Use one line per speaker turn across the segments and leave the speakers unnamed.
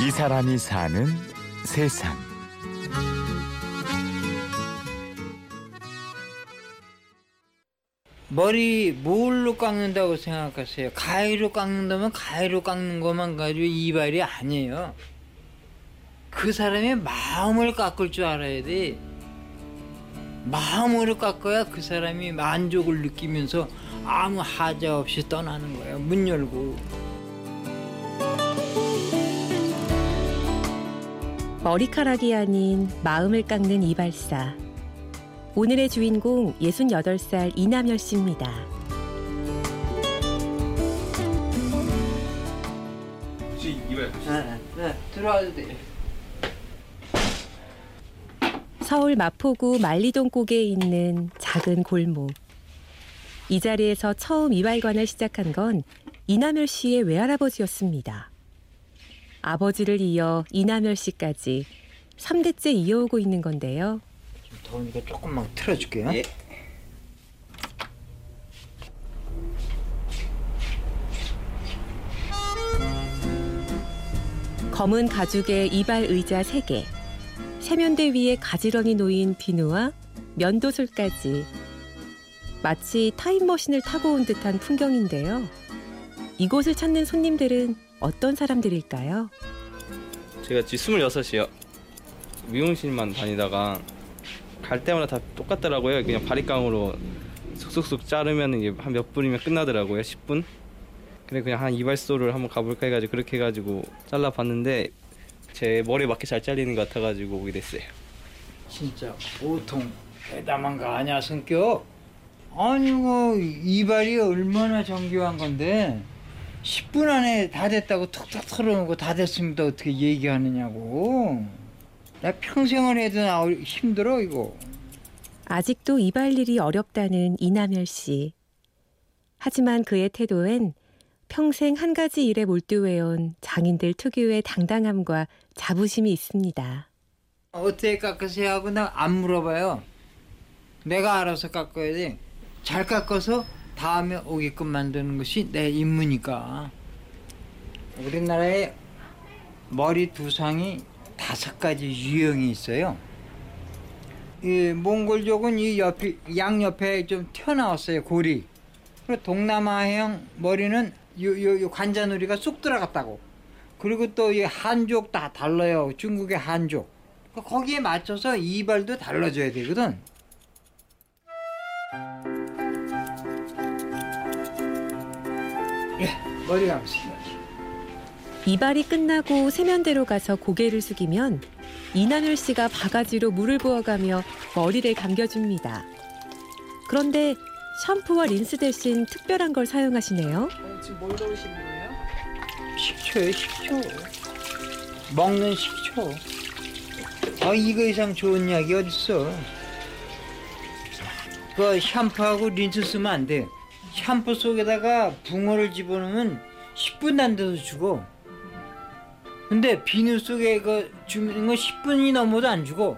이 사람이 사는 세상.
머리 뭘로 깎는다고 생각하세요? 가위로 깎는다면 가위로 깎는 것만 가지고 이발이 아니에요. 그 사람의 마음을 깎을 줄 알아야 돼. 마음으로 깎아야 그 사람이 만족을 느끼면서 아무 하자 없이 떠나는 거예요. 문 열고.
머리카락이 아닌 마음을 깎는 이발사. 오늘의 주인공 68살 이남열 씨입니다.
혹시 이발
네, 네, 들어와도 돼요.
서울 마포구 만리동 꼭에 있는 작은 골목. 이 자리에서 처음 이발관을 시작한 건 이남열 씨의 외할아버지였습니다. 아버지를 이어 이남열 씨까지 3대째 이어오고 있는 건데요.
좀 더우니까 조금만 틀어줄게요.
예.
검은 가죽의 이발 의자 3개, 세면대 위에 가지런히 놓인 비누와 면도술까지 마치 타임머신을 타고 온 듯한 풍경인데요. 이곳을 찾는 손님들은 어떤 사람들일까요?
제가 지금 26이요. 미용실만 다니다가 갈 때마다 다 똑같더라고요. 그냥 바리깡으로 쑥쑥쑥 자르면 이제 한몇 분이면 끝나더라고요. 10분. 그래 그냥 한 이발소를 한번 가볼까 해가지고 그렇게 해가지고 잘라봤는데 제 머리에 맞게 잘 잘리는 것 같아가지고 오게 됐어요.
진짜 보통 대담한 거 아니야 성격? 아니 뭐 이발이 얼마나 정교한 건데 10분 안에 다 됐다고 툭툭 털어놓고 다 됐습니다 어떻게 얘기하느냐고. 나 평생을 해도 나 힘들어 이거.
아직도 이발 일이 어렵다는 이남열 씨. 하지만 그의 태도엔 평생 한 가지 일에 몰두해온 장인들 특유의 당당함과 자부심이 있습니다.
어떻게 깎으세요? 하고 나 안 물어봐요. 내가 알아서 깎아야 돼 잘 깎아서 다음에 오게끔 만드는 것이 내 임무니까. 우리나라에 머리 두상이 다섯 가지 유형이 있어요. 이 몽골족은 이 옆에 양옆에 좀 튀어나왔어요 골이 그리고 동남아형 머리는 요, 요, 요 관자놀이가 쑥 들어갔다고. 그리고 또 이 한족 다 달라요. 중국의 한족. 거기에 맞춰서 이발도 달라져야 되거든 예 머리 감습니다
이발이 끝나고 세면대로 가서 고개를 숙이면 이남열 씨가 바가지로 물을 부어가며 머리를 감겨줍니다. 그런데 샴푸와 린스 대신 특별한 걸 사용하시네요.
지금 뭘 넣으시는 거예요?
식초에 식초 먹는 식초 아 이거 이상 좋은 약이 어딨어 그 샴푸하고 린스 쓰면 안 돼 샴푸 속에다가 붕어를 집어넣으면 10분 안 돼서 죽어. 근데 비누 속에 그 주는 거 10분이 넘어도 안 죽어.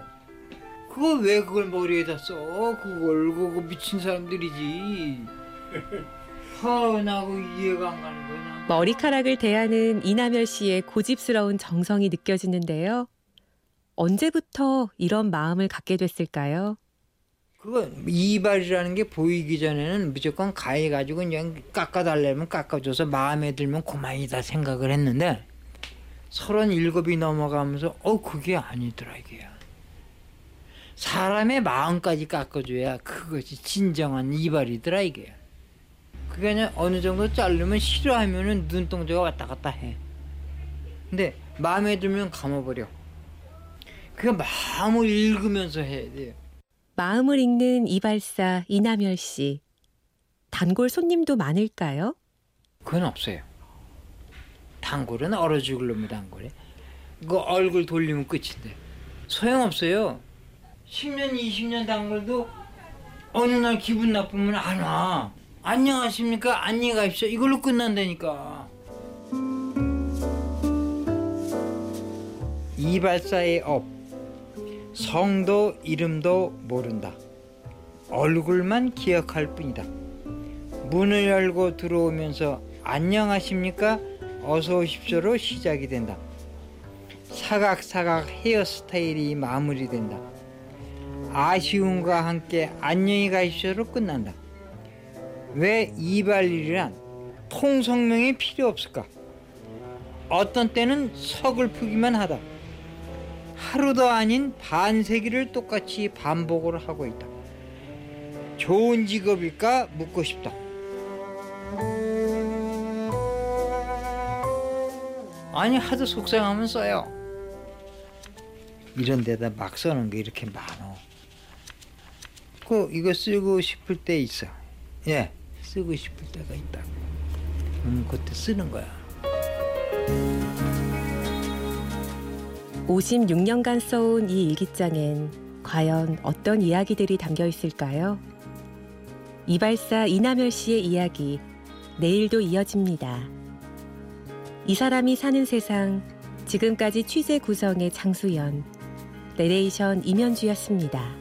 그거 왜 그걸 머리에다 써? 그걸 그거 미친 사람들이지. 하나고 이해가 안 가는 거야
머리카락을 대하는 이남열 씨의 고집스러운 정성이 느껴지는데요. 언제부터 이런 마음을 갖게 됐을까요?
그거 이발이라는 게 보이기 전에는 무조건 가해 가지고 그냥 깎아달라면 깎아줘서 마음에 들면 그만이다 생각을 했는데 서른 일곱이 넘어가면서 어 그게 아니더라 이게. 사람의 마음까지 깎아줘야 그것이 진정한 이발이더라 이게. 그게 그냥 어느 정도 자르면 싫어하면은 눈동자가 왔다 갔다 해. 근데 마음에 들면 감아버려. 그게 마음을 읽으면서 해야 돼요
마음을 읽는 이발사 이남열 씨. 단골 손님도 많을까요?
그건 없어요. 단골은 얼어 죽을 놈이 단골에. 그 얼굴 돌리면 끝인데. 소용없어요. 10년, 20년 단골도 어느 날 기분 나쁘면 안 와. 안녕하십니까? 안녕히 가십시오. 이걸로 끝난다니까. 이발사의 업. 성도 이름도 모른다. 얼굴만 기억할 뿐이다. 문을 열고 들어오면서 안녕하십니까? 어서 오십시오로 시작이 된다. 사각사각 헤어스타일이 마무리된다. 아쉬움과 함께 안녕히 가십시오로 끝난다. 왜 이발일이란 통성명이 필요 없을까? 어떤 때는 서글프기만 하다. 하루도 아닌 반세기를 똑같이 반복을 하고 있다. 좋은 직업일까 묻고 싶다. 아니 하도 속상하면 써요. 이런 데다 막 써는 게 이렇게 많어. 그 이거 쓰고 싶을 때 있어. 예, 쓰고 싶을 때가 있다. 음, 그때 쓰는 거야.
56년간 써온 이 일기장엔 과연 어떤 이야기들이 담겨 있을까요? 이발사 이남열 씨의 이야기 내일도 이어집니다. 이 사람이 사는 세상 지금까지 취재 구성의 장수연 내레이션 임현주였습니다.